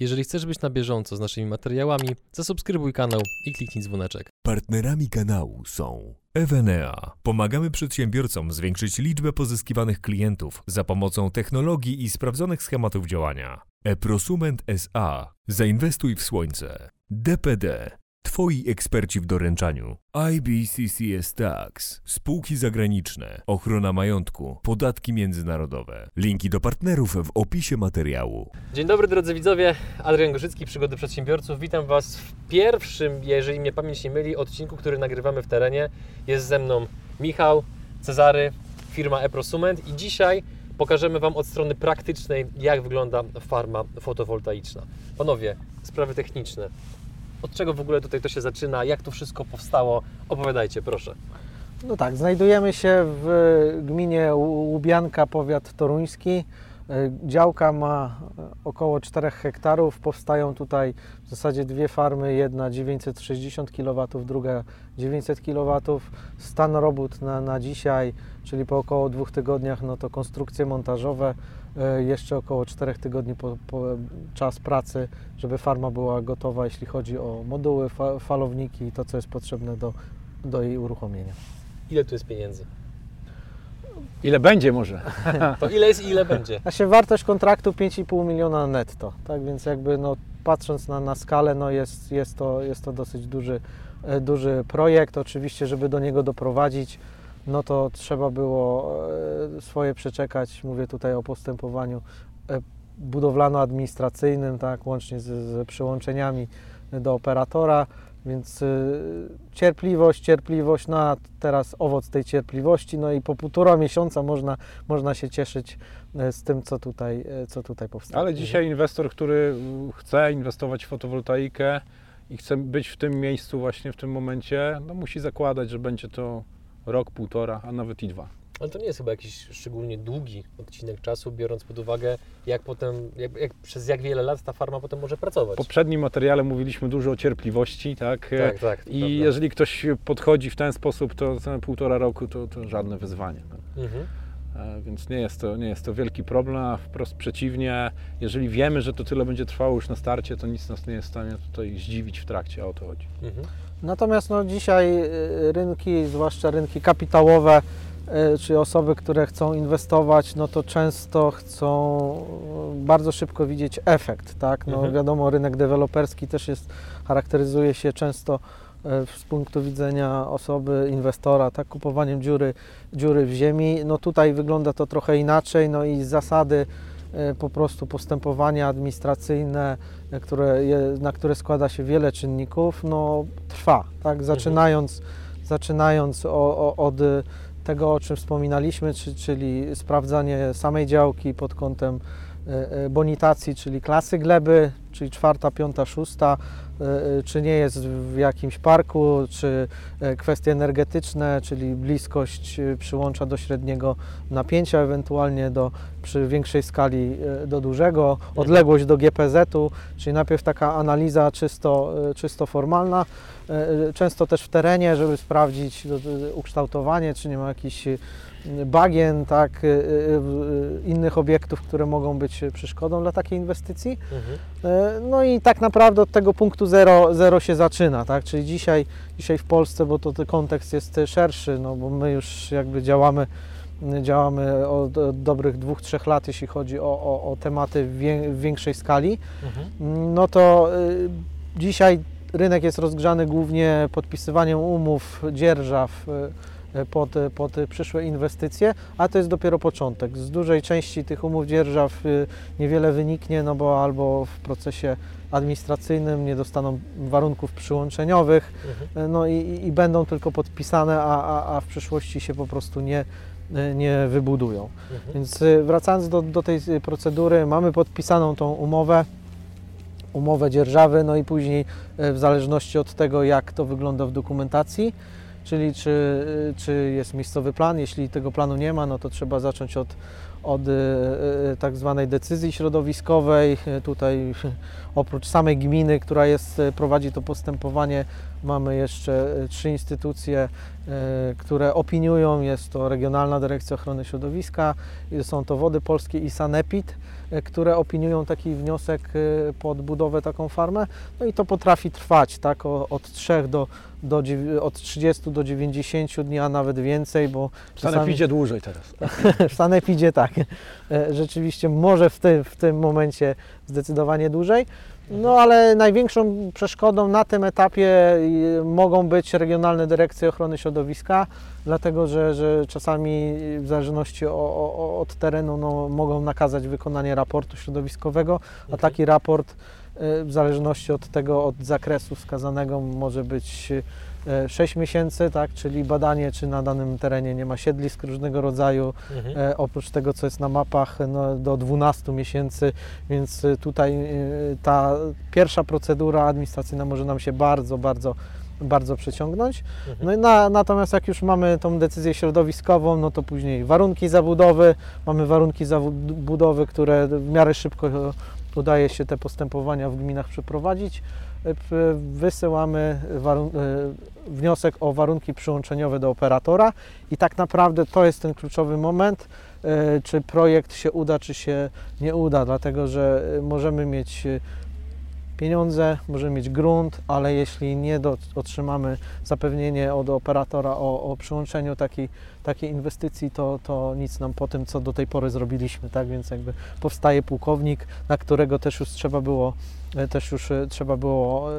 Jeżeli chcesz być na bieżąco z naszymi materiałami, zasubskrybuj kanał i kliknij dzwoneczek. Partnerami kanału są Evenea. Pomagamy przedsiębiorcom zwiększyć liczbę pozyskiwanych klientów za pomocą technologii i sprawdzonych schematów działania. Eprosument SA. Zainwestuj w słońce. DPD. Twoi eksperci w doręczaniu. IBCCS Tax. Spółki zagraniczne. Ochrona majątku. Podatki międzynarodowe. Linki do partnerów w opisie materiału. Dzień dobry drodzy widzowie, Adrian Gorzycki, Przygody Przedsiębiorców. Witam Was w pierwszym, jeżeli mnie pamięć nie myli, odcinku, który nagrywamy w terenie. Jest ze mną Michał, Cezary, firma eProsument i dzisiaj pokażemy Wam od strony praktycznej, jak wygląda farma fotowoltaiczna. Panowie, sprawy techniczne. Od czego w ogóle tutaj to się zaczyna? Jak to wszystko powstało? Opowiadajcie, proszę. No tak, znajdujemy się w gminie Łubianka, powiat toruński. E, Działka ma e, około 4 hektarów. Powstają tutaj w zasadzie dwie farmy, jedna 960 kW, druga 900 kW. Stan robót na, na dzisiaj, czyli po około dwóch tygodniach, no to konstrukcje montażowe, jeszcze około 4 tygodni po, po czas pracy, żeby farma była gotowa, jeśli chodzi o moduły, fa, falowniki i to, co jest potrzebne do, do jej uruchomienia. Ile tu jest pieniędzy? Ile będzie może? To ile jest i ile będzie? A się wartość kontraktu 5,5 miliona netto, tak więc jakby no, patrząc na, na skalę, no jest, jest, to, jest to dosyć duży, e, duży projekt. Oczywiście, żeby do niego doprowadzić, no to trzeba było e, swoje przeczekać. Mówię tutaj o postępowaniu e, budowlano-administracyjnym, tak, łącznie z, z przyłączeniami do operatora. Więc y, cierpliwość, cierpliwość, no a teraz owoc tej cierpliwości, no i po półtora miesiąca można, można się cieszyć e, z tym, co tutaj, e, co tutaj powstało. Ale dzisiaj inwestor, który chce inwestować w fotowoltaikę i chce być w tym miejscu właśnie w tym momencie, no musi zakładać, że będzie to rok, półtora, a nawet i dwa. Ale to nie jest chyba jakiś szczególnie długi odcinek czasu, biorąc pod uwagę, jak potem, jak, jak, przez jak wiele lat ta farma potem może pracować. W poprzednim materiale mówiliśmy dużo o cierpliwości, tak? Tak, tak. I prawda. jeżeli ktoś podchodzi w ten sposób, to półtora roku to, to żadne wyzwanie. No. Mhm. E, Więc nie jest, to, nie jest to wielki problem, a wprost przeciwnie, jeżeli wiemy, że to tyle będzie trwało już na starcie, to nic nas nie jest w stanie tutaj zdziwić w trakcie, a o to chodzi. Mhm. Natomiast no, dzisiaj y, rynki, zwłaszcza rynki kapitałowe, y, czy osoby, które chcą inwestować, no to często chcą y, bardzo szybko widzieć efekt, tak? No Mhm. wiadomo, rynek deweloperski też jest, charakteryzuje się często y, z punktu widzenia osoby, inwestora, tak? Kupowaniem dziury, dziury w ziemi. No tutaj wygląda to trochę inaczej, no i zasady y, po prostu postępowania administracyjne, y, które, na które składa się wiele czynników, no trwa, tak? Zaczynając, zaczynając o, o, od y, tego, o czym wspominaliśmy, czy, czyli sprawdzanie samej działki pod kątem y, y, bonitacji, czyli klasy gleby, czyli czwarta, piąta, szósta, y, czy nie jest w jakimś parku, czy kwestie energetyczne, czyli bliskość przyłącza do średniego napięcia, ewentualnie do, przy większej skali do dużego, odległość do GPZ-u, czyli najpierw taka analiza czysto, czysto formalna, często też w terenie, żeby sprawdzić ukształtowanie, czy nie ma jakichś bagien, tak, y, y, y, innych obiektów, które mogą być przeszkodą dla takiej inwestycji. Mhm. E, No i tak naprawdę od tego punktu zero, zero się zaczyna, tak? Czyli dzisiaj, dzisiaj w Polsce, bo to ten kontekst jest szerszy, no bo my już jakby działamy, działamy od, od dobrych dwóch, trzech lat, jeśli chodzi o, o, o tematy w, wię, w większej skali, Mhm. no to y, dzisiaj rynek jest rozgrzany głównie podpisywaniem umów, dzierżaw y, pod, pod przyszłe inwestycje, a to jest dopiero początek. Z dużej części tych umów dzierżaw y, niewiele wyniknie, no bo albo w procesie administracyjnym nie dostaną warunków przyłączeniowych, Mhm. y, no i, i- będą tylko podpisane, a, a, a w przyszłości się po prostu nie, nie wybudują. Mhm. Więc y, wracając do, do tej y, procedury, mamy podpisaną tą umowę, umowę dzierżawy, no i później w zależności od tego, jak to wygląda w dokumentacji, czyli czy, czy jest miejscowy plan, jeśli tego planu nie ma, no to trzeba zacząć od, od e, e, tak zwanej decyzji środowiskowej. Tutaj oprócz samej gminy, która jest, e, prowadzi to postępowanie, mamy jeszcze trzy instytucje, które opiniują. Jest to Regionalna Dyrekcja Ochrony Środowiska, są to Wody Polskie i Sanepid, które opiniują taki wniosek e, pod budowę taką farmę. No i to potrafi trwać tak, od 3 do, do, od 30 do 90 dni, a nawet więcej, bo W Sanepidzie dłużej teraz. w Sanepidzie tak. E, Rzeczywiście może w tym, w tym momencie zdecydowanie dłużej. No ale największą przeszkodą na tym etapie mogą być regionalne dyrekcje ochrony środowiska, dlatego że, że czasami w zależności o, o, od terenu no, mogą nakazać wykonanie raportu środowiskowego, a Mhm. taki raport y, w zależności od tego, od zakresu wskazanego może być 6 miesięcy, tak, czyli badanie, czy na danym terenie nie ma siedlisk różnego rodzaju, Mhm. E, oprócz tego, co jest na mapach, no, do 12 miesięcy, więc e, tutaj e, ta pierwsza procedura administracyjna może nam się bardzo, bardzo, bardzo przeciągnąć. Mhm. No i na, natomiast jak już mamy tą decyzję środowiskową, no to później warunki zabudowy, mamy warunki zabudowy, które w miarę szybko e, udaje się te postępowania w gminach przeprowadzić. P- Wysyłamy e, wniosek o warunki przyłączeniowe do operatora i tak naprawdę to jest ten kluczowy moment, e, czy projekt się uda, czy się nie uda, dlatego że możemy mieć pieniądze, możemy mieć grunt, ale jeśli nie do, otrzymamy zapewnienie od operatora o, o przyłączeniu takiej, takiej inwestycji, to, to nic nam po tym, co do tej pory zrobiliśmy, tak? Więc jakby powstaje pułkownik, na którego też już trzeba było, też już e, trzeba było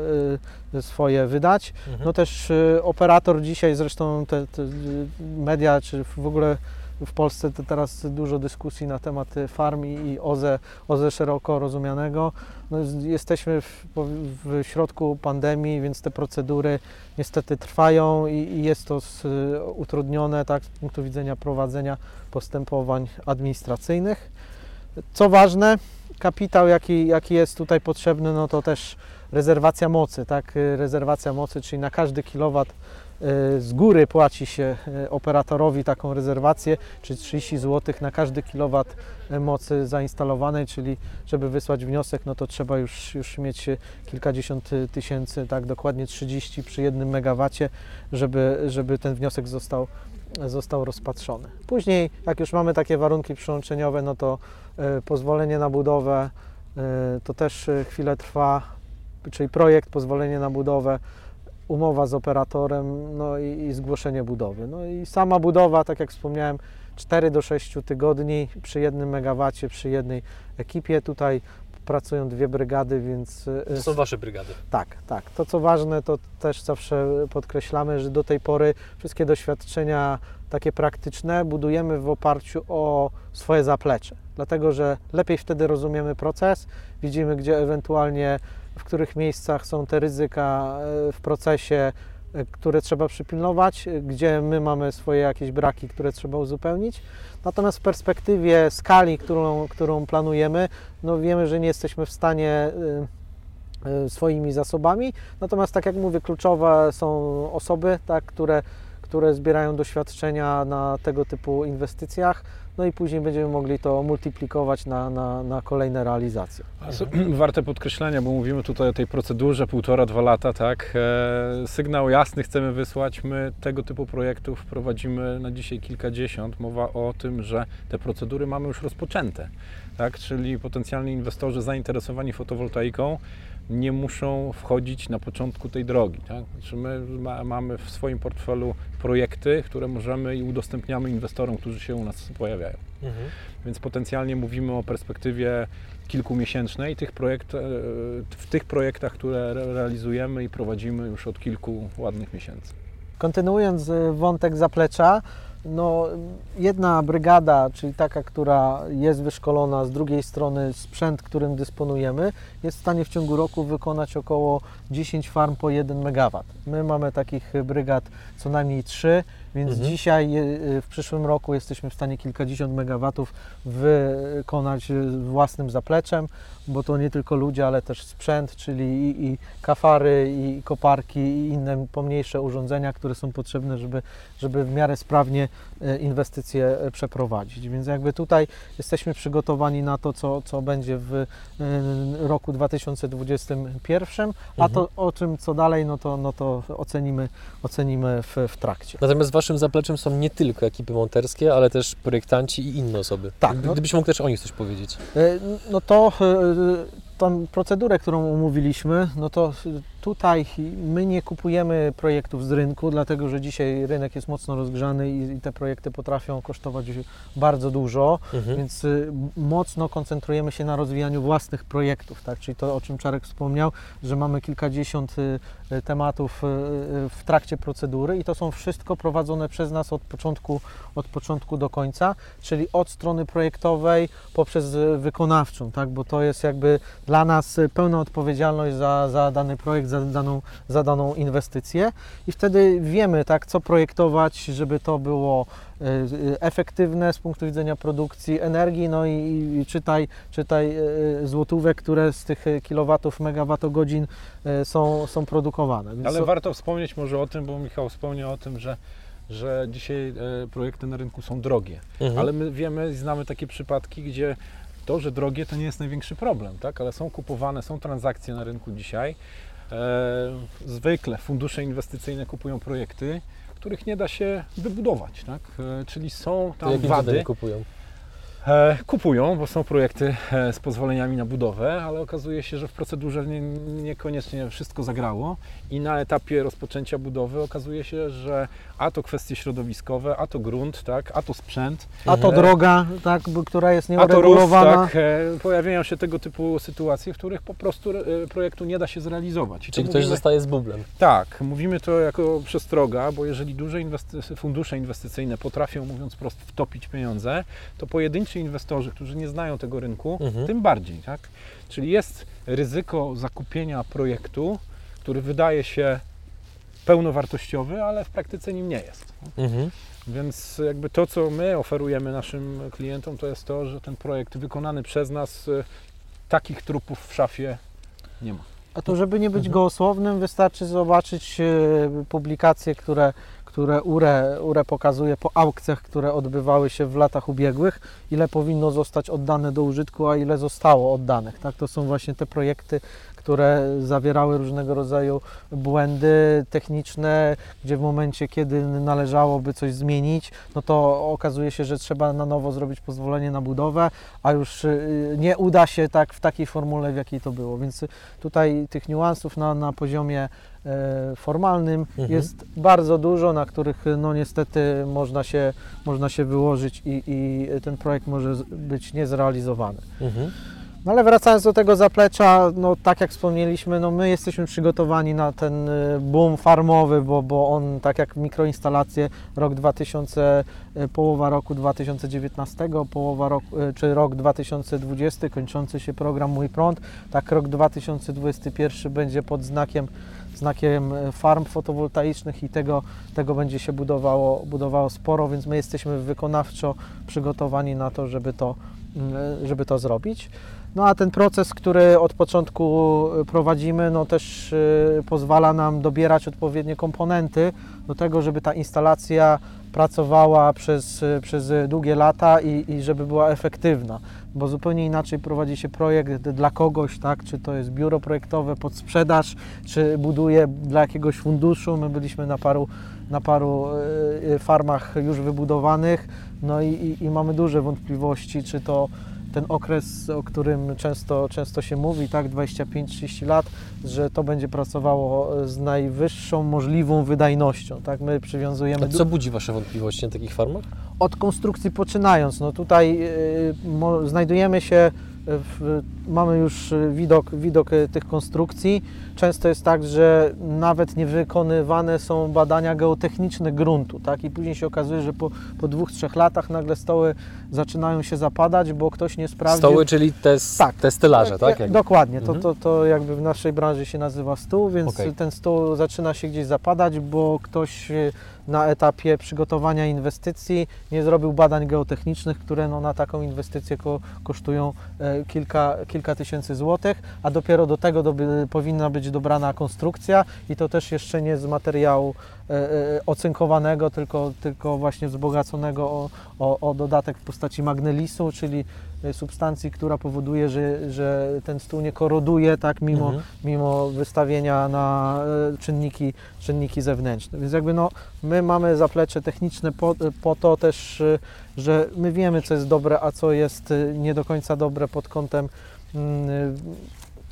e, swoje wydać. Mhm. No też operator dzisiaj, zresztą te, te media, czy w ogóle w Polsce to teraz dużo dyskusji na temat farm i, OZE, OZE szeroko rozumianego. No, jesteśmy w, w środku pandemii, więc te procedury niestety trwają i, i jest to z, utrudnione tak, z punktu widzenia prowadzenia postępowań administracyjnych. Co ważne, kapitał jaki, jaki jest tutaj potrzebny, no to też rezerwacja mocy, tak? Y, Rezerwacja mocy, czyli na każdy kilowat y, z góry płaci się y, operatorowi taką rezerwację, czyli 30 zł na każdy kilowat mocy zainstalowanej, czyli żeby wysłać wniosek, no to trzeba już, już mieć kilkadziesiąt tysięcy, tak dokładnie 30 przy jednym megawacie, żeby, żeby ten wniosek został, został rozpatrzony. Później, jak już mamy takie warunki przyłączeniowe, no to y, pozwolenie na budowę, y, to też y, chwilę trwa, czyli projekt, pozwolenie na budowę, umowa z operatorem, no i, i zgłoszenie budowy. No i sama budowa, tak jak wspomniałem, 4 do 6 tygodni przy jednym megawacie, przy jednej ekipie. Tutaj pracują dwie brygady, więc y, To są Wasze brygady. tak, tak. To co ważne, to też zawsze podkreślamy, że do tej pory wszystkie doświadczenia takie praktyczne budujemy w oparciu o swoje zaplecze. Dlatego, że lepiej wtedy rozumiemy proces, widzimy, gdzie ewentualnie w których miejscach są te ryzyka e, w procesie, które trzeba przypilnować, e, gdzie my mamy swoje jakieś braki, które trzeba uzupełnić. Natomiast w perspektywie skali, którą, którą planujemy, no wiemy, że nie jesteśmy w stanie y, y, swoimi zasobami. Natomiast tak jak mówię, kluczowe są osoby, tak, które, które zbierają doświadczenia na tego typu inwestycjach, no i później będziemy mogli to multiplikować na, na, na kolejne realizacje. Warte podkreślenia, bo mówimy tutaj o tej procedurze półtora, dwa lata, tak? E, sygnał jasny chcemy wysłać. My tego typu projektów prowadzimy na dzisiaj kilkadziesiąt. Mowa o tym, że te procedury mamy już rozpoczęte, tak? Czyli potencjalni inwestorzy zainteresowani fotowoltaiką nie muszą wchodzić na początku tej drogi. Tak? Znaczy my ma, mamy w swoim portfelu projekty, które możemy i udostępniamy inwestorom, którzy się u nas pojawiają. Mhm. Więc potencjalnie mówimy o perspektywie kilkumiesięcznej tych projekt, e, w tych projektach, które re- realizujemy i prowadzimy już od kilku ładnych miesięcy. Kontynuując y, wątek zaplecza, no, jedna brygada, czyli taka, która jest wyszkolona, z drugiej strony sprzęt, którym dysponujemy, jest w stanie w ciągu roku wykonać około 10 farm po 1 MW. My mamy takich brygad co najmniej 3 Więc Mhm. dzisiaj, y, w przyszłym roku jesteśmy w stanie kilkadziesiąt megawatów wykonać y, własnym zapleczem, bo to nie tylko ludzie, ale też sprzęt, czyli i, i kafary, i koparki, i inne pomniejsze urządzenia, które są potrzebne, żeby, żeby w miarę sprawnie e, inwestycje przeprowadzić. Więc jakby tutaj jesteśmy przygotowani na to, co, co będzie w roku 2021, a to o czym co dalej, no to, no to ocenimy, ocenimy w, w trakcie. Natomiast waszym zapleczem są nie tylko ekipy monterskie, ale też projektanci i inne osoby. Tak, no- Gdybyś mógł też o nich coś powiedzieć. E, No to e, tą procedurę, którą umówiliśmy, no to tutaj my nie kupujemy projektów z rynku, dlatego że dzisiaj rynek jest mocno rozgrzany i, te projekty potrafią kosztować bardzo dużo, Mhm. więc y, mocno koncentrujemy się na rozwijaniu własnych projektów, tak? czyli to o czym Czarek wspomniał, że mamy kilkadziesiąt y, y, tematów w trakcie procedury i to są wszystko prowadzone przez nas od początku, od początku do końca, czyli od strony projektowej poprzez wykonawczą, tak? bo to jest jakby dla nas pełna odpowiedzialność za, za dany projekt, za daną, za daną inwestycję i wtedy wiemy, tak, co projektować, żeby to było y, efektywne z punktu widzenia produkcji energii, no i, i czytaj, czytaj y, złotówek, które z tych kilowatów, megawattogodzin są, są produkowane. Więc Ale to- warto wspomnieć może o tym, bo Michał wspomniał o tym, że, że dzisiaj e, projekty na rynku są drogie. Mhm. Ale my wiemy i znamy takie przypadki, gdzie to, że drogie, to nie jest największy problem, tak? Ale są kupowane, są transakcje na rynku dzisiaj. E, zwykle fundusze inwestycyjne kupują projekty, których nie da się wybudować, tak? E, czyli są To tam jakim wady. kupują? E, kupują, bo są projekty e, z pozwoleniami na budowę, ale okazuje się, że w procedurze nie, niekoniecznie wszystko zagrało i na etapie rozpoczęcia budowy okazuje się, że a to kwestie środowiskowe, a to grunt, tak, a to sprzęt, a to e, droga, tak, która jest a to rów, nieuregulowana. tak, pojawiają się tego typu sytuacje, w których po prostu projektu nie da się zrealizować. I Czyli ktoś mówimy- zostaje z bublem. tak, mówimy to jako przestroga, bo jeżeli duże inwesty- fundusze inwestycyjne potrafią, mówiąc prosto, wtopić pieniądze, to pojedynczy inwestorzy, którzy nie znają tego rynku, Mhm. tym bardziej. Tak? Czyli jest ryzyko zakupienia projektu, który wydaje się pełnowartościowy, ale w praktyce nim nie jest. Mhm. Więc jakby to, co my oferujemy naszym klientom, to jest to, że ten projekt wykonany przez nas, y, takich trupów w szafie nie ma. A to, żeby nie być Mhm. gołosłownym, wystarczy zobaczyć e, publikacje, które, które URE, URE pokazuje po aukcjach, które odbywały się w latach ubiegłych, ile powinno zostać oddane do użytku, a ile zostało oddanych. Tak? To są właśnie te projekty, które zawierały różnego rodzaju błędy techniczne, gdzie w momencie, kiedy należałoby coś zmienić, no to okazuje się, że trzeba na nowo zrobić pozwolenie na budowę, a już y, nie uda się tak w takiej formule, w jakiej to było. Więc tutaj tych niuansów na, na poziomie e, formalnym Mhm. jest bardzo dużo, na których no niestety można się, można się wyłożyć i, i ten projekt może być niezrealizowany. Mhm. No ale wracając do tego zaplecza, no tak jak wspomnieliśmy, no my jesteśmy przygotowani na ten y, boom farmowy, bo, bo on tak jak mikroinstalacje rok 2000, y, połowa roku 2019, połowa roku, y, czy rok 2020, kończący się program Mój Prąd, tak rok 2021 będzie pod znakiem znakiem farm fotowoltaicznych i tego, tego będzie się budowało, budowało sporo, więc my jesteśmy wykonawczo przygotowani na to, żeby to, żeby to zrobić. No a ten proces, który od początku y, prowadzimy, no też y, pozwala nam dobierać odpowiednie komponenty do tego, żeby ta instalacja pracowała przez, y, przez długie lata i, i żeby była efektywna, bo zupełnie inaczej prowadzi się projekt dla kogoś, tak, czy to jest biuro projektowe pod sprzedaż, czy buduje dla jakiegoś funduszu. My byliśmy na paru, na paru farmach już wybudowanych, no i, i, i mamy duże wątpliwości, czy to ten okres, o którym często, często się mówi, tak, 25-30 lat, że to będzie pracowało z najwyższą możliwą wydajnością. Tak? My przywiązujemy A co budzi Wasze wątpliwości na takich farmach? od konstrukcji poczynając. No tutaj y, mo, znajdujemy się w mamy już y, widok, widok y, tych konstrukcji. Często jest tak, że nawet nie wykonywane są badania geotechniczne gruntu, tak? I później się okazuje, że po, po dwóch, trzech latach nagle stoły zaczynają się zapadać, bo ktoś nie sprawdził. Stoły, czyli te, Tak. te stelaże, tak? E, Jakby. Dokładnie, to, Mhm. to, to jakby w naszej branży się nazywa stół, więc Okej. ten stół zaczyna się gdzieś zapadać, bo ktoś e, na etapie przygotowania inwestycji nie zrobił badań geotechnicznych, które no, na taką inwestycję ko, kosztują e, kilka, kilka tysięcy złotych, a dopiero do tego doby, powinna być dobrana konstrukcja i to też jeszcze nie z materiału e, e, ocynkowanego, tylko, tylko właśnie wzbogaconego o, o, o dodatek w postaci magnelisu, czyli e, substancji, która powoduje, że, że ten stół nie koroduje tak mimo, Mhm. mimo wystawienia na e, czynniki, czynniki zewnętrzne. Więc jakby no, my mamy zaplecze techniczne po, po to też, e, że my wiemy, co jest dobre, a co jest nie do końca dobre pod kątem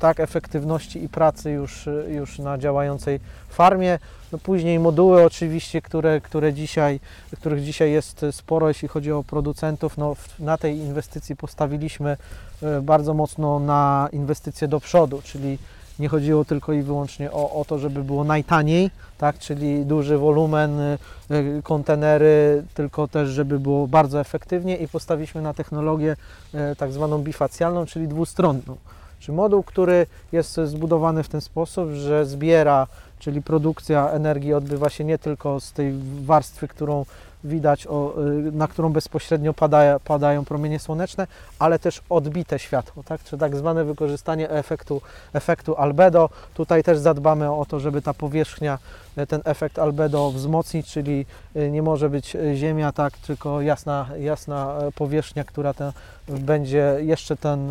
tak efektywności i pracy już, e, już na działającej farmie. No później moduły oczywiście, które, które dzisiaj, których dzisiaj jest sporo, jeśli chodzi o producentów. No, na tej inwestycji postawiliśmy e, bardzo mocno na inwestycje do przodu, czyli nie chodziło tylko i wyłącznie o, o to, żeby było najtaniej, tak, czyli duży wolumen, e, e, kontenery, tylko też, żeby było bardzo efektywnie i postawiliśmy na technologię e, tak zwaną bifacjalną, czyli dwustronną. Czy moduł, który jest zbudowany w ten sposób, że zbiera, czyli produkcja energii odbywa się nie tylko z tej warstwy, którą widać, o, y, na którą bezpośrednio pada, padają promienie słoneczne, ale też odbite światło, tak? czy tak zwane wykorzystanie efektu, efektu albedo. Tutaj też zadbamy o to, żeby ta powierzchnia y, ten efekt albedo wzmocnić, czyli y, nie może być ziemia, tak, tylko jasna, jasna powierzchnia, która ten, będzie jeszcze ten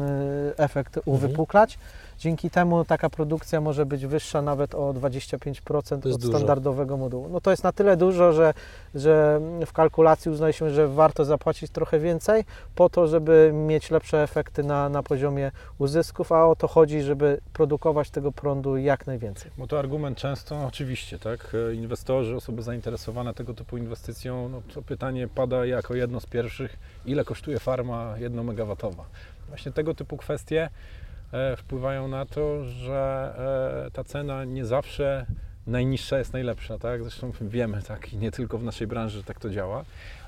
efekt Mhm. Dzięki temu taka produkcja może być wyższa nawet o 25% To jest od dużo. standardowego modułu. No to jest na tyle dużo, że, że w kalkulacji uznaliśmy, że warto zapłacić trochę więcej po to, żeby mieć lepsze efekty na, na poziomie uzysków, a o to chodzi, żeby produkować tego prądu jak najwięcej. Bo to argument często, oczywiście, tak, inwestorzy, osoby zainteresowane tego typu inwestycją, no to pytanie pada jako jedno z pierwszych, ile kosztuje farma 1 megawatowa. Właśnie tego typu kwestie wpływają na to, że e, ta cena nie zawsze najniższa jest najlepsza, tak, zresztą wiemy, tak, i nie tylko w naszej branży że tak to działa,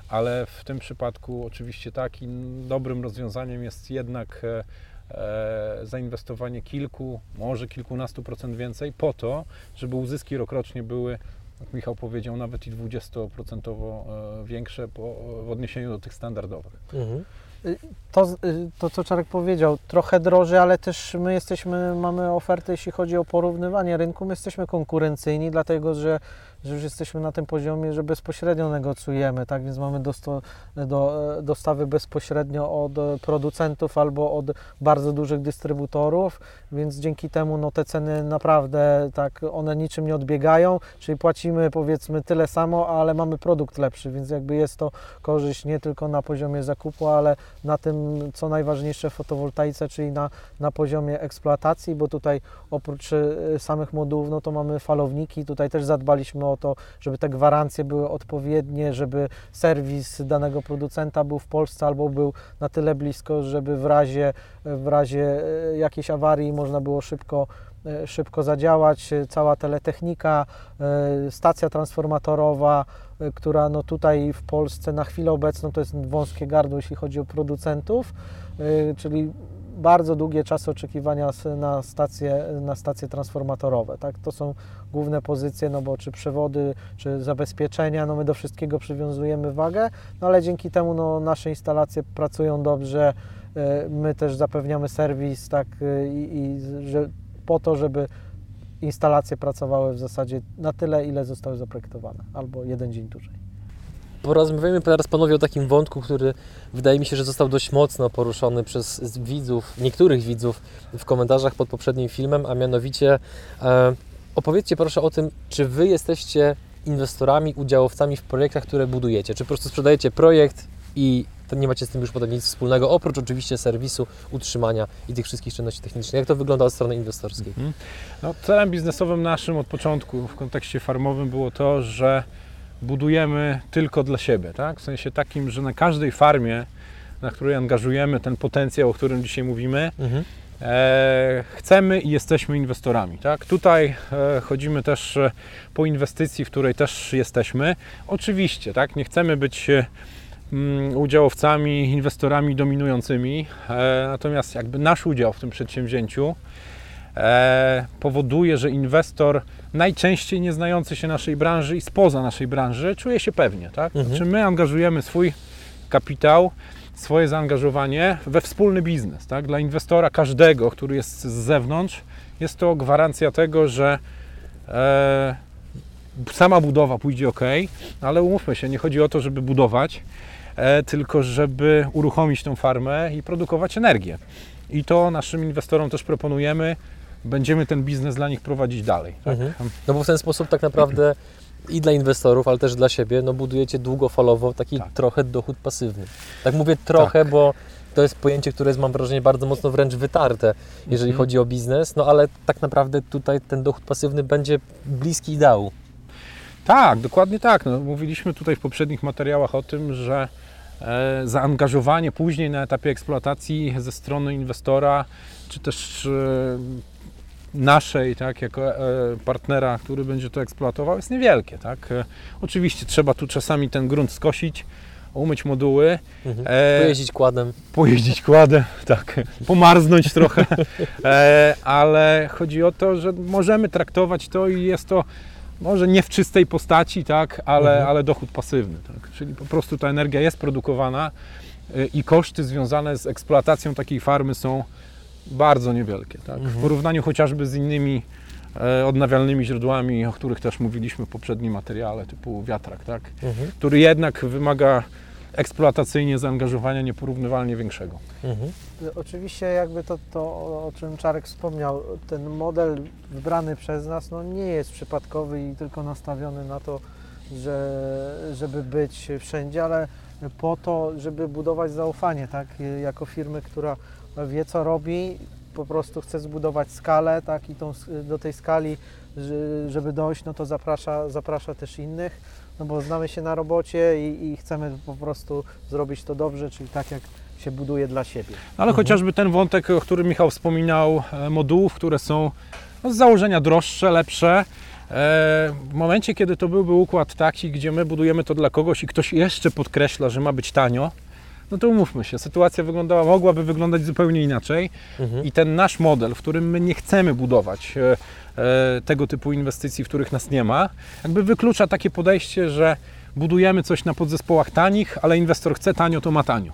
ale w tym przypadku oczywiście tak i dobrym rozwiązaniem jest jednak e, e, zainwestowanie kilku, może kilkunastu procent więcej po to, żeby uzyski rokrocznie były, jak Michał powiedział, nawet i 20% e, większe po, w odniesieniu do tych standardowych. Mhm. To, y, to, co Czarek powiedział, trochę drożej, ale też my jesteśmy, mamy ofertę, jeśli chodzi o porównywanie rynku, my jesteśmy konkurencyjni, dlatego że, że już jesteśmy na tym poziomie, że bezpośrednio negocjujemy, tak? Więc mamy dosto, do, dostawy bezpośrednio od producentów albo od bardzo dużych dystrybutorów, więc dzięki temu no, te ceny naprawdę tak, one niczym nie odbiegają, czyli płacimy powiedzmy tyle samo, ale mamy produkt lepszy, więc jakby jest to korzyść nie tylko na poziomie zakupu, ale na tym, co najważniejsze w fotowoltaice, czyli na, na poziomie eksploatacji, bo tutaj oprócz y, samych modułów, no to mamy falowniki, tutaj też zadbaliśmy o to, żeby te gwarancje były odpowiednie, żeby serwis danego producenta był w Polsce albo był na tyle blisko, żeby w razie, w razie y, jakiejś awarii można było szybko szybko zadziałać, cała teletechnika, y, stacja transformatorowa, y, która no tutaj w Polsce na chwilę obecną to jest wąskie gardło, jeśli chodzi o producentów, czyli bardzo długie czasy oczekiwania na stacje, na stacje transformatorowe. Tak? To są główne pozycje, no bo czy przewody, czy zabezpieczenia, no my do wszystkiego przywiązujemy wagę, no ale dzięki temu no, nasze instalacje pracują dobrze, my też zapewniamy serwis, tak, i, i że po to, żeby instalacje pracowały w zasadzie na tyle, ile zostały zaprojektowane, albo jeden dzień dłużej. Porozmawiajmy teraz panowie o takim wątku, który wydaje mi się, że został dość mocno poruszony przez widzów, niektórych widzów w komentarzach pod poprzednim filmem, a mianowicie e, opowiedzcie proszę o tym, czy Wy jesteście inwestorami, udziałowcami w projektach, które budujecie, czy po prostu sprzedajecie projekt i to nie macie z tym już potem nic wspólnego, oprócz oczywiście serwisu, utrzymania i tych wszystkich czynności technicznych. Jak to wygląda od strony inwestorskiej? No, celem biznesowym naszym od początku w kontekście farmowym było to, że budujemy tylko dla siebie, tak? W sensie takim, że na każdej farmie, na której angażujemy ten potencjał, o którym dzisiaj mówimy, Mhm. E, chcemy i jesteśmy inwestorami. Tak? Tutaj e, chodzimy też e, po inwestycji, w której też jesteśmy. Oczywiście, tak? nie chcemy być e, udziałowcami, inwestorami dominującymi, e, natomiast jakby nasz udział w tym przedsięwzięciu e, powoduje, że inwestor najczęściej nie znający się naszej branży i spoza naszej branży czuje się pewnie. Tak? Mhm. Znaczy my angażujemy swój kapitał, swoje zaangażowanie we wspólny biznes. Tak? Dla inwestora każdego, który jest z zewnątrz, jest to gwarancja tego, że e, sama budowa pójdzie ok, ale umówmy się, nie chodzi o to, żeby budować, tylko żeby uruchomić tą farmę i produkować energię. I to naszym inwestorom też proponujemy. Będziemy ten biznes dla nich prowadzić dalej. Tak? Mhm. No bo w ten sposób tak naprawdę i dla inwestorów, ale też dla siebie, no budujecie długofalowo taki Tak. trochę dochód pasywny. Tak mówię trochę, bo to jest pojęcie, które jest mam wrażenie bardzo mocno wręcz wytarte, jeżeli Mhm. chodzi o biznes, no ale tak naprawdę tutaj ten dochód pasywny będzie bliski ideału. Tak, dokładnie tak. No, mówiliśmy tutaj w poprzednich materiałach o tym, że e, zaangażowanie później na etapie eksploatacji ze strony inwestora, czy też e, naszej, tak, jako e, partnera, który będzie to eksploatował, jest niewielkie. Tak? Oczywiście trzeba tu czasami ten grunt skosić, umyć moduły, Mhm. Pojeździć kładem. pojeździć kładem, tak, pomarznąć trochę, ale chodzi o to, że możemy traktować to i jest to może nie w czystej postaci, tak, ale, Mhm. ale dochód pasywny, tak, czyli po prostu ta energia jest produkowana e, i koszty związane z eksploatacją takiej farmy są bardzo niewielkie, tak, w Mhm. porównaniu chociażby z innymi e, odnawialnymi źródłami, o których też mówiliśmy w poprzednim materiale, typu wiatrak, tak, Mhm. który jednak wymaga eksploatacyjnie zaangażowania nieporównywalnie większego. Mhm. Oczywiście jakby to, to, o czym Czarek wspomniał, ten model wybrany przez nas no, nie jest przypadkowy i tylko nastawiony na to, że, żeby być wszędzie, ale po to, żeby budować zaufanie, tak? Jako firmy, która wie co robi, po prostu chce zbudować skalę, tak? I tą, do tej skali, że- żeby dojść, no to zaprasza, zaprasza też innych, no bo znamy się na robocie i, i chcemy po prostu zrobić to dobrze, czyli tak jak się buduje dla siebie. Ale Mhm. chociażby ten wątek, o którym Michał wspominał, e, modułów, które są no, z założenia droższe, lepsze. E, W momencie, kiedy to byłby układ taki, gdzie my budujemy to dla kogoś i ktoś jeszcze podkreśla, że ma być tanio, no to umówmy się, sytuacja wyglądała, mogłaby wyglądać zupełnie inaczej. Mhm. I ten nasz model, w którym my nie chcemy budować e, e, tego typu inwestycji, w których nas nie ma, jakby wyklucza takie podejście, że budujemy coś na podzespołach tanich, ale inwestor chce tanio, to ma tanio.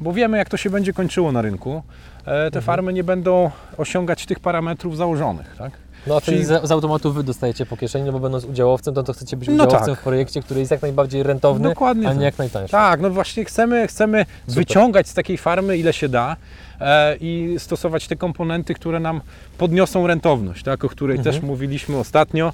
Bo wiemy, jak to się będzie kończyło na rynku. E, Te farmy nie będą osiągać tych parametrów założonych. Tak? No czyli z, z automatu Wy dostajecie po kieszeni, no bo będąc udziałowcem, to, to chcecie być No udziałowcem tak. w projekcie, który jest jak najbardziej rentowny, Dokładnie a nie tak. jak najtańszy. Tak, no właśnie chcemy, chcemy wyciągać z takiej farmy ile się da e, i stosować te komponenty, które nam podniosą rentowność, tak, o której Mhm. też mówiliśmy ostatnio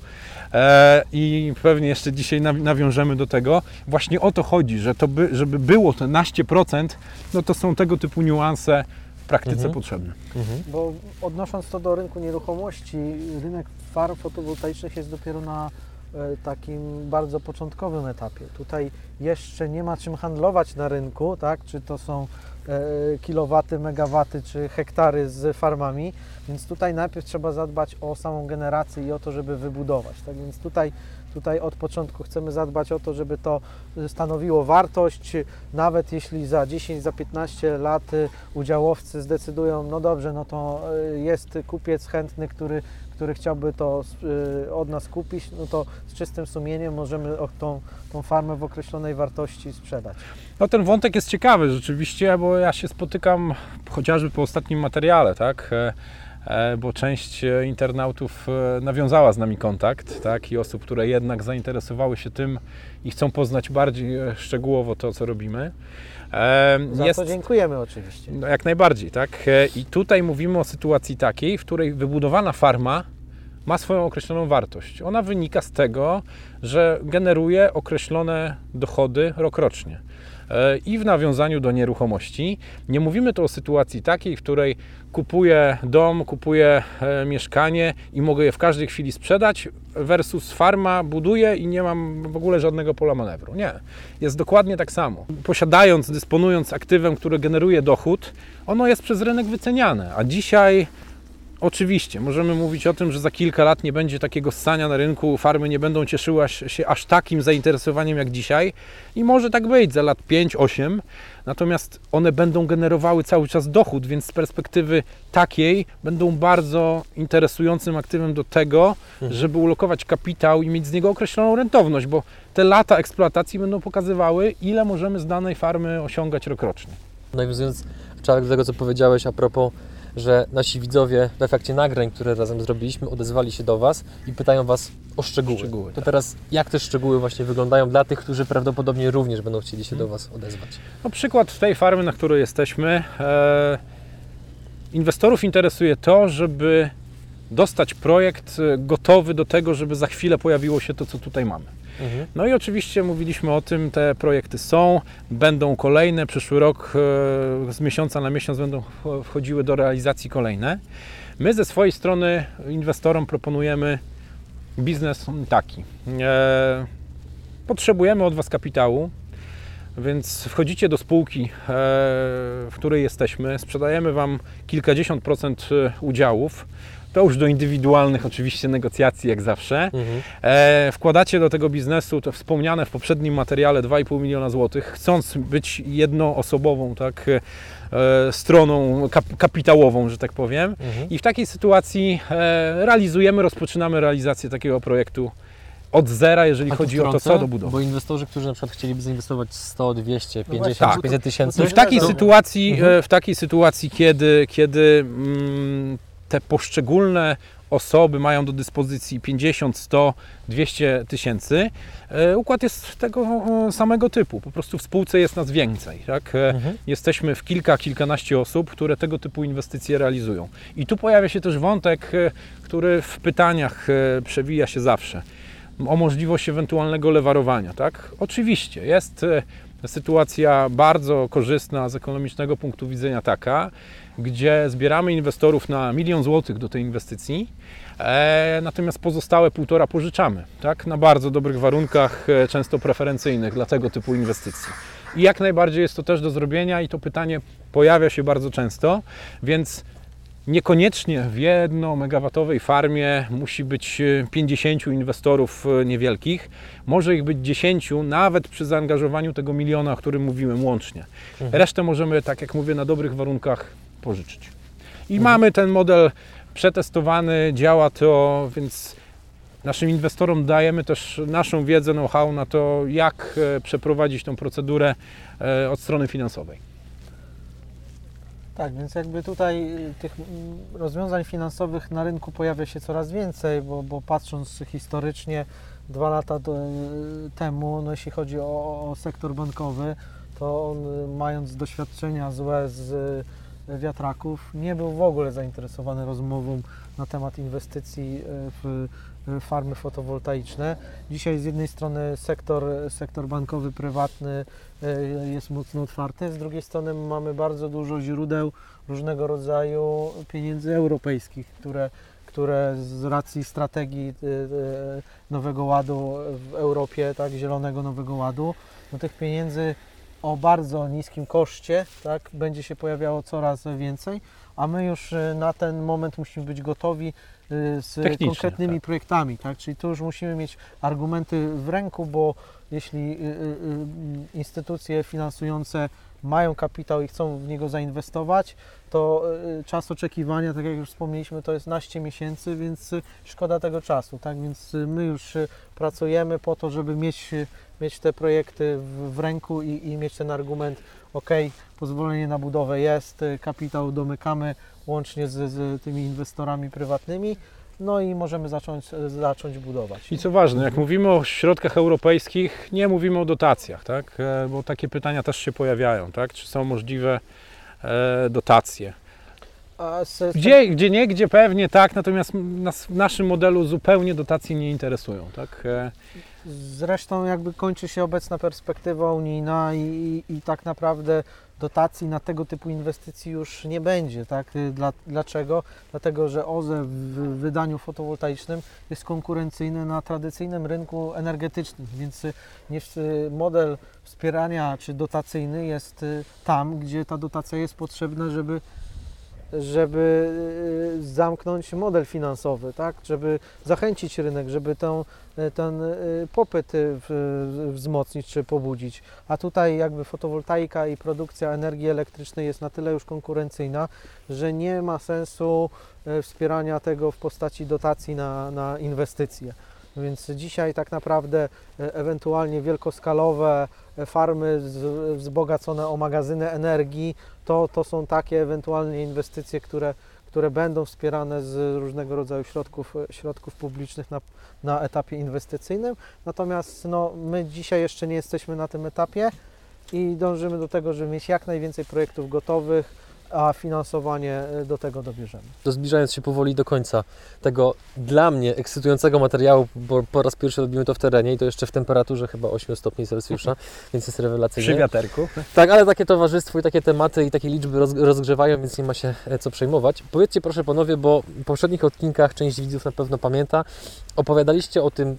e, i pewnie jeszcze dzisiaj naw- nawiążemy do tego. Właśnie o to chodzi, że to by, żeby było te naście procent, no to są tego typu niuanse praktyce Mhm. potrzebne. Mhm. Bo odnosząc to do rynku nieruchomości, rynek farm fotowoltaicznych jest dopiero na e, takim bardzo początkowym etapie. Tutaj jeszcze nie ma czym handlować na rynku, tak? czy to są e, kilowaty, megawaty, czy hektary z farmami, więc tutaj najpierw trzeba zadbać o samą generację i o to, żeby wybudować. Tak więc tutaj, tutaj od początku chcemy zadbać o to, żeby to stanowiło wartość, nawet jeśli za 10, za 15 lat y, udziałowcy zdecydują, no dobrze, no to y, jest kupiec chętny, który, który chciałby to y, od nas kupić, no to z czystym sumieniem możemy tą, tą farmę w określonej wartości sprzedać. No ten wątek jest ciekawy rzeczywiście, bo ja się spotykam chociażby po ostatnim materiale, tak? E, Bo część e, internautów e, nawiązała z nami kontakt, tak? I osób, które jednak zainteresowały się tym i chcą poznać bardziej szczegółowo to, co robimy. Za to dziękujemy oczywiście. no, jak najbardziej, tak? I tutaj mówimy o sytuacji takiej, w której wybudowana farma ma swoją określoną wartość. Ona wynika z tego, że generuje określone dochody rokrocznie. E, i w nawiązaniu do nieruchomości. Nie mówimy tu o sytuacji takiej, w której kupuję dom, kupuję e, mieszkanie i mogę je w każdej chwili sprzedać versus farma buduję i nie mam w ogóle żadnego pola manewru. Nie. Jest dokładnie tak samo. Posiadając, dysponując aktywem, które generuje dochód, ono jest przez rynek wyceniane, a dzisiaj Oczywiście, możemy mówić o tym, że za kilka lat nie będzie takiego ssania na rynku, farmy nie będą cieszyły się aż takim zainteresowaniem jak dzisiaj i może tak być za lat 5-8, natomiast one będą generowały cały czas dochód, więc z perspektywy takiej będą bardzo interesującym aktywem do tego, mhm. żeby ulokować kapitał i mieć z niego określoną rentowność, bo te lata eksploatacji będą pokazywały, ile możemy z danej farmy osiągać rokrocznie. Nawiązując do tego, co powiedziałeś a propos że nasi widzowie w efekcie nagrań, które razem zrobiliśmy, odezwali się do Was i pytają Was o szczegóły. szczegóły to tak. teraz jak te szczegóły właśnie wyglądają dla tych, którzy prawdopodobnie również będą chcieli się do Was odezwać? No, przykład tej farmy, na której jesteśmy. E, inwestorów interesuje to, żeby dostać projekt e, gotowy do tego, żeby za chwilę pojawiło się to, co tutaj mamy. No i oczywiście mówiliśmy o tym, te projekty są, będą kolejne, przyszły rok e, z miesiąca na miesiąc będą wchodziły do realizacji kolejne. My ze swojej strony inwestorom proponujemy biznes taki. E, potrzebujemy od Was kapitału, więc wchodzicie do spółki, e, w której jesteśmy, sprzedajemy Wam kilkadziesiąt procent udziałów. To już do indywidualnych oczywiście negocjacji, jak zawsze. Mhm. E, wkładacie do tego biznesu te wspomniane w poprzednim materiale 2,5 miliona złotych, chcąc być jednoosobową, tak, e, stroną kap kapitałową, że tak powiem. Mhm. I w takiej sytuacji e, realizujemy, rozpoczynamy realizację takiego projektu od zera, jeżeli chodzi o to, co do budowy. Bo inwestorzy, którzy na przykład chcieliby zainwestować 100, 200, 50, tak. 500 tysięcy. I w takiej sytuacji, mhm. w takiej sytuacji, kiedy, kiedy mm, te poszczególne osoby mają do dyspozycji 50, 100, 200 tysięcy. E, układ jest tego e, samego typu. Po prostu w spółce jest nas więcej. Tak? E, mhm. Jesteśmy w kilka, kilkanaście osób, które tego typu inwestycje realizują. I tu pojawia się też wątek, który w pytaniach przewija się zawsze. O możliwość ewentualnego lewarowania. Tak? Oczywiście jest sytuacja bardzo korzystna z ekonomicznego punktu widzenia taka, gdzie zbieramy inwestorów na milion złotych do tej inwestycji, e, natomiast pozostałe półtora pożyczamy, tak, na bardzo dobrych warunkach, e, często preferencyjnych dla tego typu inwestycji. I jak najbardziej jest to też do zrobienia i to pytanie pojawia się bardzo często, więc Niekoniecznie w jedno megawatowej farmie musi być 50 e, inwestorów niewielkich, może ich być 10, nawet przy zaangażowaniu tego miliona, o którym mówiłem łącznie. Mhm. Resztę możemy, tak jak mówię, na dobrych warunkach pożyczyć. I mhm. mamy ten model przetestowany, działa to, więc naszym inwestorom dajemy też naszą wiedzę, know-how na to, jak e, przeprowadzić tą procedurę e, od strony finansowej. Tak, więc jakby tutaj y, tych rozwiązań finansowych na rynku pojawia się coraz więcej, bo, bo patrząc historycznie, dwa lata do, temu, no jeśli chodzi o, o sektor bankowy, to on, mając doświadczenia złe z wiatraków, nie był w ogóle zainteresowany rozmową na temat inwestycji w farmy fotowoltaiczne. Dzisiaj z jednej strony sektor, sektor bankowy, prywatny jest mocno otwarty, z drugiej strony mamy bardzo dużo źródeł różnego rodzaju pieniędzy europejskich, które które z racji strategii Nowego Ładu w Europie, tak, Zielonego Nowego Ładu, no tych pieniędzy o bardzo niskim koszcie, tak, będzie się pojawiało coraz więcej, a my już y, na ten moment musimy być gotowi y, z konkretnymi tak. projektami, tak, czyli tu już musimy mieć argumenty w ręku, bo jeśli y, instytucje finansujące mają kapitał i chcą w niego zainwestować, to czas oczekiwania, tak jak już wspomnieliśmy, to jest naście miesięcy, więc szkoda tego czasu, tak, więc my już pracujemy po to, żeby mieć mieć te projekty w, w ręku i, i, mieć ten argument, ok, pozwolenie na budowę jest, y, kapitał domykamy łącznie z, z tymi inwestorami prywatnymi, no i możemy zacząć, zacząć budować. I co ważne, jak mówimy o środkach europejskich, nie mówimy o dotacjach, tak? E, bo takie pytania też się pojawiają, tak? czy są możliwe e, dotacje. Gdzie, gdzie nie, gdzie pewnie tak, natomiast nas, w naszym modelu zupełnie dotacje nie interesują. Tak? Zresztą jakby kończy się obecna perspektywa unijna i, i, i tak naprawdę dotacji na tego typu inwestycji już nie będzie. Tak? Y, Dla, dlaczego? Dlatego, że OZE w wydaniu fotowoltaicznym jest konkurencyjny na tradycyjnym rynku energetycznym, więc y, nie, y, model wspierania czy dotacyjny jest tam, gdzie ta dotacja jest potrzebna, żeby żeby y, zamknąć model finansowy, tak? żeby zachęcić rynek, żeby tą, y, ten y, popyt wzmocnić czy pobudzić. A tutaj jakby fotowoltaika i produkcja energii elektrycznej jest na tyle już konkurencyjna, że nie ma sensu wspierania tego w postaci dotacji na, na inwestycje. Więc dzisiaj tak naprawdę e, ewentualnie wielkoskalowe e, farmy wzbogacone o magazyny energii, to, to są takie ewentualnie inwestycje, które, które będą wspierane z różnego rodzaju środków, e, środków publicznych na, na etapie inwestycyjnym. Natomiast no, my dzisiaj jeszcze nie jesteśmy na tym etapie i dążymy do tego, żeby mieć jak najwięcej projektów gotowych, a finansowanie e, do tego dobierzemy. To zbliżając się powoli do końca tego dla mnie ekscytującego materiału, bo po raz pierwszy robimy to w terenie i to jeszcze w temperaturze chyba 8 stopni Celsjusza, więc jest Przy rewelacyjnie. wiaterku. Tak, ale takie towarzystwo i takie tematy i takie liczby roz, rozgrzewają, więc nie ma się e, co przejmować. Powiedzcie proszę panowie, bo w poprzednich odcinkach część widzów na pewno pamięta, opowiadaliście o tym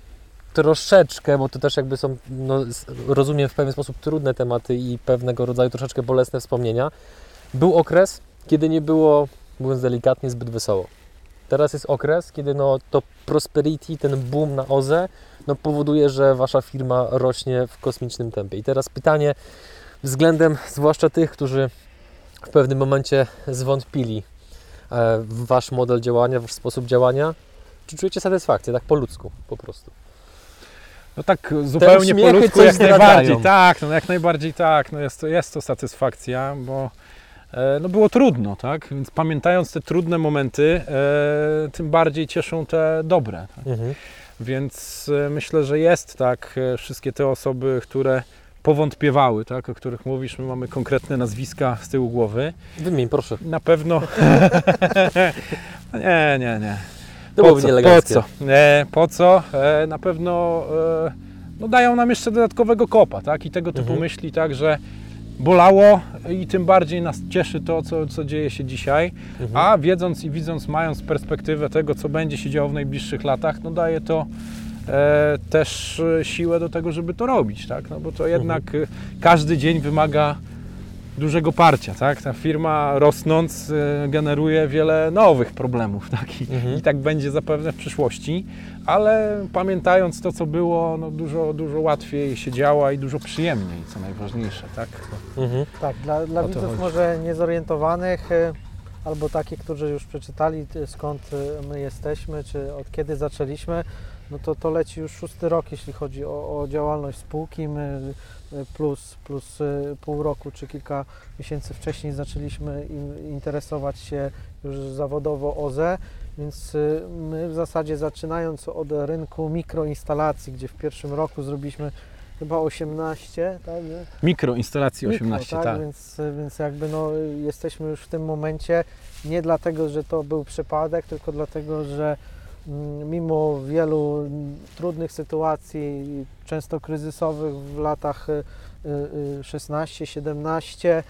troszeczkę, bo to też jakby są, no, rozumiem, w pewien sposób trudne tematy i pewnego rodzaju troszeczkę bolesne wspomnienia. Był okres, kiedy nie było, mówiąc delikatnie, zbyt wesoło. Teraz jest okres, kiedy no, to prosperity, ten boom na OZE no, powoduje, że Wasza firma rośnie w kosmicznym tempie. I teraz pytanie względem zwłaszcza tych, którzy w pewnym momencie zwątpili e, w Wasz model działania, w Wasz sposób działania. Czy czujecie satysfakcję, tak po ludzku po prostu? No tak zupełnie po ludzku jak zdradzają. najbardziej. Tak, no jak najbardziej tak. No jest, to, jest to satysfakcja, bo e, no było trudno, tak? Więc pamiętając te trudne momenty, e, tym bardziej cieszą te dobre. Tak? Więc e, myślę, że jest tak, e, wszystkie te osoby, które powątpiewały, tak, o których mówisz, my mamy konkretne nazwiska z tyłu głowy. Wymień, proszę. Na pewno. nie, nie, nie. To po co? Po co? E, po co? E, na pewno e, no dają nam jeszcze dodatkowego kopa, tak? I tego typu Mhm. myśli, tak, że bolało i tym bardziej nas cieszy to, co, co dzieje się dzisiaj, Mhm. a wiedząc i widząc, mając perspektywę tego, co będzie się działo w najbliższych latach, no daje to e, też e, siłę do tego, żeby to robić, tak? No bo to jednak e, każdy dzień wymaga dużego parcia, tak? Ta firma rosnąc e, generuje wiele nowych problemów, tak? I, Mhm. i tak będzie zapewne w przyszłości, ale pamiętając to, co było, no dużo, dużo łatwiej się działa i dużo przyjemniej, co najważniejsze, tak? Mhm. Tak, dla, dla widzów chodzi. może niezorientowawanych y, albo takich, którzy już przeczytali y, skąd y, my jesteśmy, czy od kiedy zaczęliśmy, no to to leci już szósty rok, jeśli chodzi o, o działalność spółki. My y, plus, plus y, pół roku czy kilka miesięcy wcześniej zaczęliśmy in, interesować się już zawodowo OZE, więc y, my w zasadzie zaczynając od rynku mikroinstalacji, gdzie w pierwszym roku zrobiliśmy chyba 18, tak? nie? Mikroinstalacje Mikro, 18, tak. Więc, więc jakby no, jesteśmy już w tym momencie nie dlatego, że to był przypadek, tylko dlatego, że mimo wielu mm, trudnych sytuacji, często kryzysowych w latach y, y, 16-17,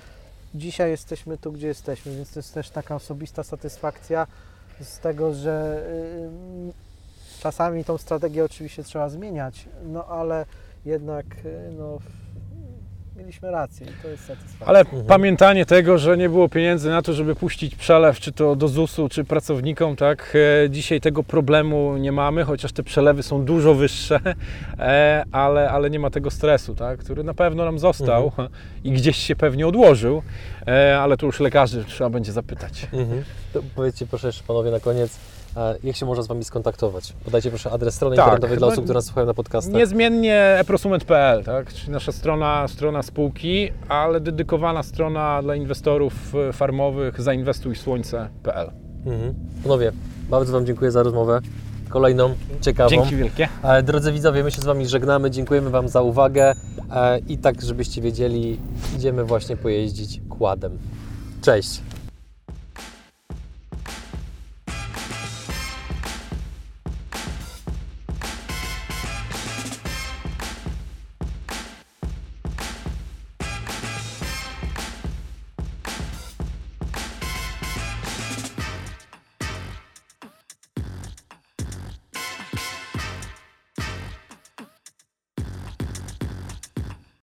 dzisiaj jesteśmy tu, gdzie jesteśmy, więc to jest też taka osobista satysfakcja z tego, że y, czasami tą strategię oczywiście trzeba zmieniać, no ale jednak y, no, mieliśmy rację i to jest satysfakcja. Ale Mhm. pamiętanie tego, że nie było pieniędzy na to, żeby puścić przelew, czy to do ZUS-u, czy pracownikom, tak, e, dzisiaj tego problemu nie mamy, chociaż te przelewy są dużo wyższe, e, ale, ale nie ma tego stresu, tak, który na pewno nam został i gdzieś się pewnie odłożył, e, ale tu już lekarzy trzeba będzie zapytać. Mhm. To powiedzcie proszę jeszcze panowie na koniec, jak się można z Wami skontaktować? Podajcie proszę adres strony Tak, internetowej dla no, osób, które nas słuchają na podcastach. Niezmiennie eprosument.pl, tak? czyli nasza strona, strona spółki, ale dedykowana strona dla inwestorów e, farmowych zainwestujsłońce.pl. Mhm. Panowie, bardzo Wam dziękuję za rozmowę. Kolejną, ciekawą. Dzięki wielkie. E, Drodzy widzowie, my się z Wami żegnamy, dziękujemy Wam za uwagę e, i tak, żebyście wiedzieli, idziemy właśnie pojeździć kładem. Cześć!